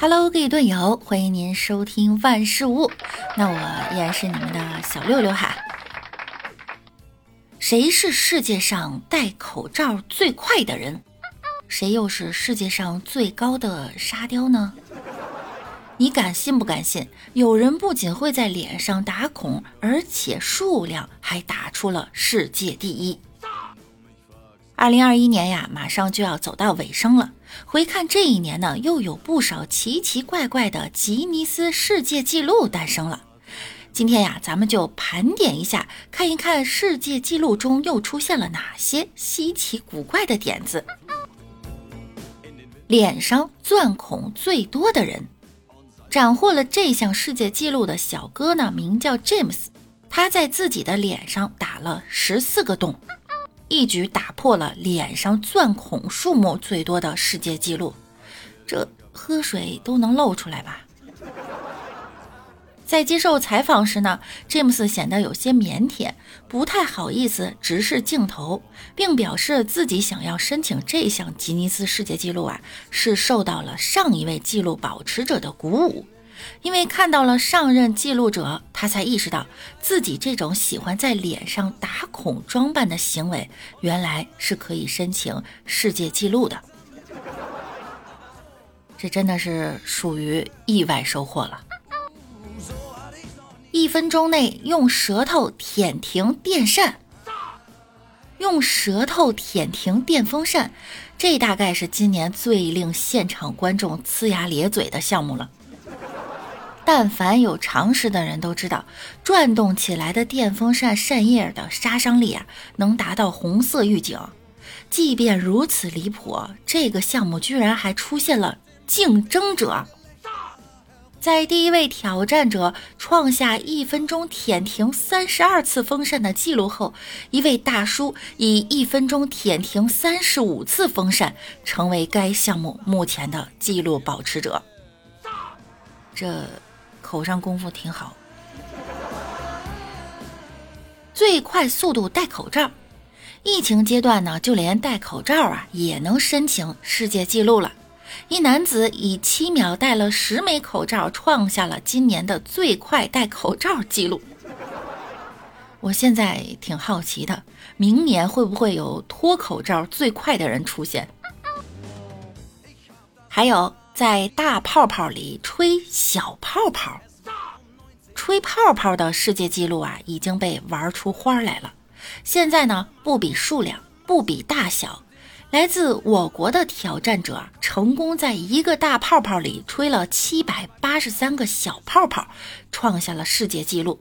Hello，各位队友，欢迎您收听万事屋。那我依然是你们的小六六哈。谁是世界上戴口罩最快的人？谁又是世界上最高的沙雕呢？你敢信不敢信？有人不仅会在脸上打孔，而且数量还打出了世界第一。二零二一年呀，马上就要走到尾声了。回看这一年呢，又有不少奇奇怪怪的吉尼斯世界纪录诞生了。今天呀，咱们就盘点一下，看一看世界纪录中又出现了哪些稀奇古怪的点子。脸上钻孔最多的人。斩获了这项世界纪录的小哥呢，名叫 James，他在自己的脸上打了十四个洞，一举打破了脸上钻孔数目最多的世界纪录。这喝水都能露出来吧？在接受采访时呢，詹姆斯显得有些腼腆，不太好意思直视镜头，并表示自己想要申请这项吉尼斯世界纪录啊，是受到了上一位纪录保持者的鼓舞，因为看到了上任记录者，他才意识到自己这种喜欢在脸上打孔装扮的行为，原来是可以申请世界纪录的。这真的是属于意外收获了。一分钟内用舌头舔停电扇，用舌头舔停电风扇，这大概是今年最令现场观众呲牙咧嘴的项目了。但凡有常识的人都知道，转动起来的电风扇扇叶的杀伤力啊，能达到红色预警。即便如此离谱，这个项目居然还出现了竞争者。在第一位挑战者创下一分钟舔停三十二次风扇的记录后，一位大叔以一分钟舔停三十五次风扇，成为该项目目前的记录保持者。这口上功夫挺好。最快速度戴口罩，疫情阶段呢，就连戴口罩啊也能申请世界纪录了。一男子以七秒戴了十枚口罩，创下了今年的最快戴口罩记录。我现在挺好奇的，明年会不会有脱口罩最快的人出现？还有在大泡泡里吹小泡泡，吹泡泡的世界纪录啊，已经被玩出花来了。现在呢，不比数量，不比大小。来自我国的挑战者成功在一个大泡泡里吹了七百八十三个小泡泡，创下了世界纪录。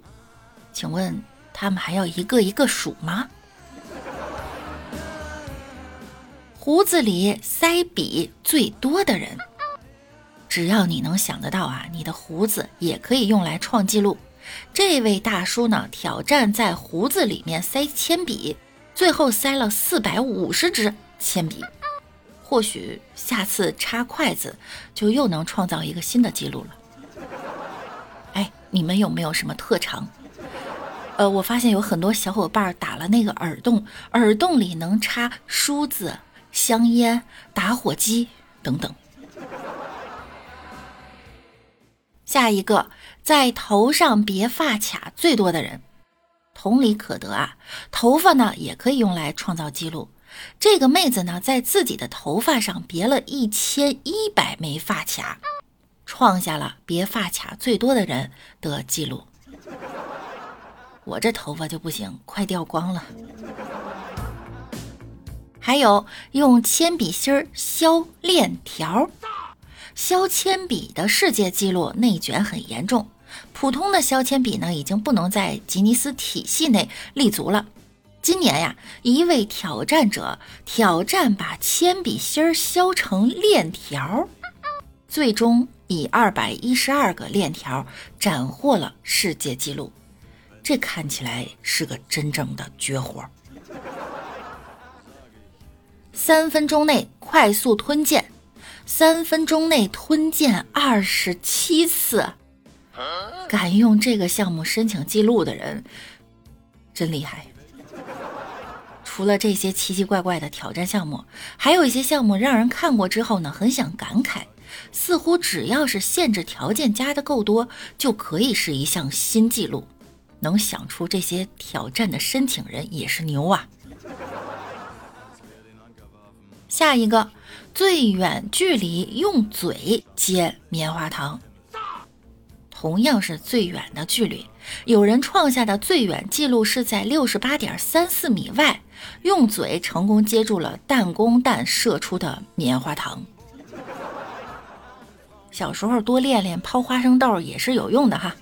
请问他们还要一个一个数吗？胡子里塞笔最多的人，只要你能想得到啊，你的胡子也可以用来创纪录。这位大叔呢，挑战在胡子里面塞铅笔，最后塞了四百五十支。铅笔，或许下次插筷子就又能创造一个新的记录了。哎，你们有没有什么特长？呃，我发现有很多小伙伴打了那个耳洞，耳洞里能插梳子、香烟、打火机等等。下一个，在头上别发卡最多的人，同理可得啊。头发呢，也可以用来创造记录。这个妹子呢，在自己的头发上别了一千一百枚发卡，创下了别发卡最多的人的记录。我这头发就不行，快掉光了。还有用铅笔芯儿削链条，削铅笔的世界纪录内卷很严重，普通的削铅笔呢，已经不能在吉尼斯体系内立足了。今年呀，一位挑战者挑战把铅笔芯儿削成链条，最终以二百一十二个链条斩获了世界纪录。这看起来是个真正的绝活。三分钟内快速吞剑，三分钟内吞剑二十七次，敢用这个项目申请记录的人，真厉害。除了这些奇奇怪怪的挑战项目，还有一些项目让人看过之后呢，很想感慨。似乎只要是限制条件加的够多，就可以是一项新纪录。能想出这些挑战的申请人也是牛啊！下一个，最远距离用嘴接棉花糖，同样是最远的距离，有人创下的最远记录是在六十八点三四米外，用嘴成功接住了弹弓弹射出的棉花糖。小时候多练练抛花生豆也是有用的哈。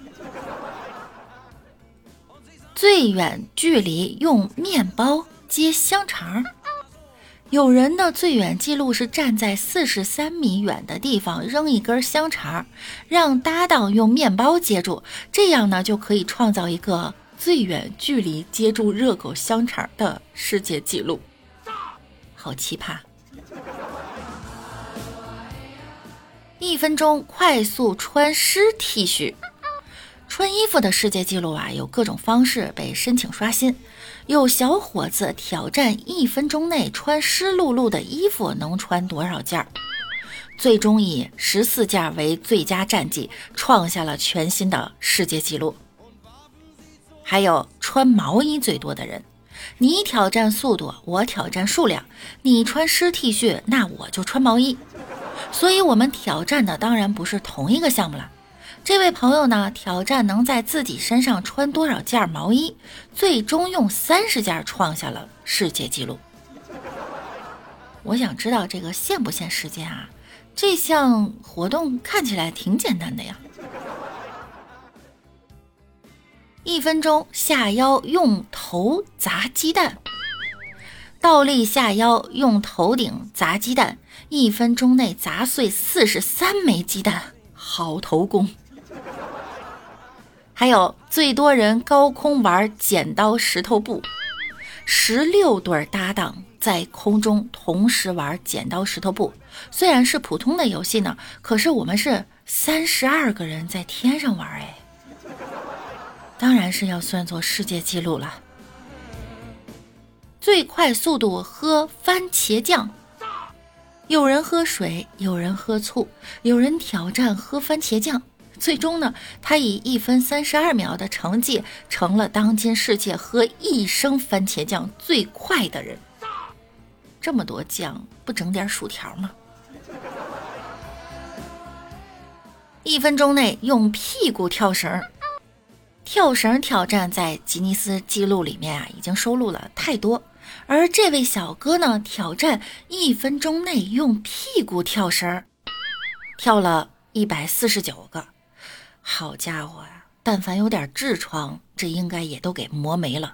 最远距离用面包接香肠，有人的最远记录是站在四十三米远的地方扔一根香肠，让搭档用面包接住，这样呢就可以创造一个最远距离接住热狗香肠的世界纪录，好奇葩！一分钟快速穿湿 T 恤。穿衣服的世界纪录啊，有各种方式被申请刷新。有小伙子挑战一分钟内穿湿漉漉的衣服能穿多少件儿，最终以十四件为最佳战绩，创下了全新的世界纪录。还有穿毛衣最多的人，你挑战速度，我挑战数量。你穿湿 T 恤，那我就穿毛衣。所以，我们挑战的当然不是同一个项目了。这位朋友呢，挑战能在自己身上穿多少件毛衣，最终用三十件创下了世界纪录。我想知道这个限不限时间啊？这项活动看起来挺简单的呀。一分钟下腰用头砸鸡蛋，倒立下腰用头顶砸鸡蛋，一分钟内砸碎四十三枚鸡蛋，好头功。还有最多人高空玩剪刀石头布，十六对搭档在空中同时玩剪刀石头布。虽然是普通的游戏呢，可是我们是三十二个人在天上玩，哎，当然是要算作世界纪录了。最快速度喝番茄酱，有人喝水，有人喝醋，有人挑战喝番茄酱。最终呢，他以一分三十二秒的成绩，成了当今世界喝一升番茄酱最快的人。这么多酱，不整点薯条吗？一分钟内用屁股跳绳，跳绳挑战在吉尼斯纪录里面啊，已经收录了太多。而这位小哥呢，挑战一分钟内用屁股跳绳，跳了一百四十九个。好家伙呀！但凡有点痔疮，这应该也都给磨没了。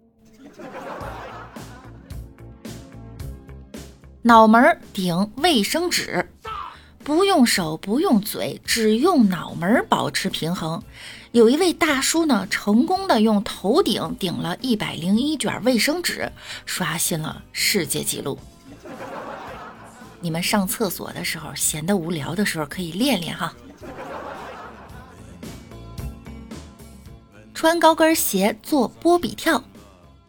脑门顶卫生纸，不用手不用嘴，只用脑门保持平衡。有一位大叔呢，成功的用头顶顶了一百零一卷卫生纸，刷新了世界纪录。你们上厕所的时候，闲得无聊的时候，可以练练哈。穿高跟鞋做波比跳，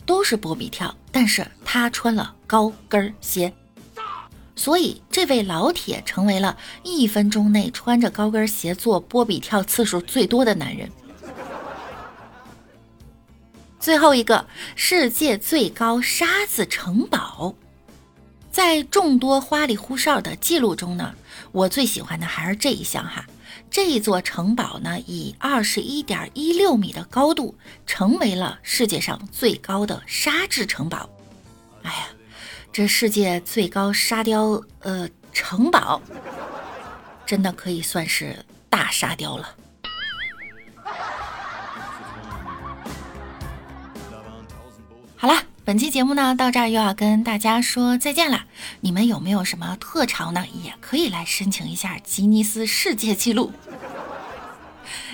都是波比跳，但是他穿了高跟鞋，所以这位老铁成为了一分钟内穿着高跟鞋做波比跳次数最多的男人。最后一个，世界最高沙子城堡，在众多花里胡哨的记录中呢，我最喜欢的还是这一项哈。这座城堡呢，以二十一点一六米的高度，成为了世界上最高的沙质城堡。哎呀，这世界最高沙雕呃城堡，真的可以算是大沙雕了。好啦。本期节目呢，到这儿又要跟大家说再见了。你们有没有什么特长呢？也可以来申请一下吉尼斯世界纪录。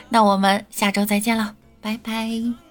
那我们下周再见了，拜拜。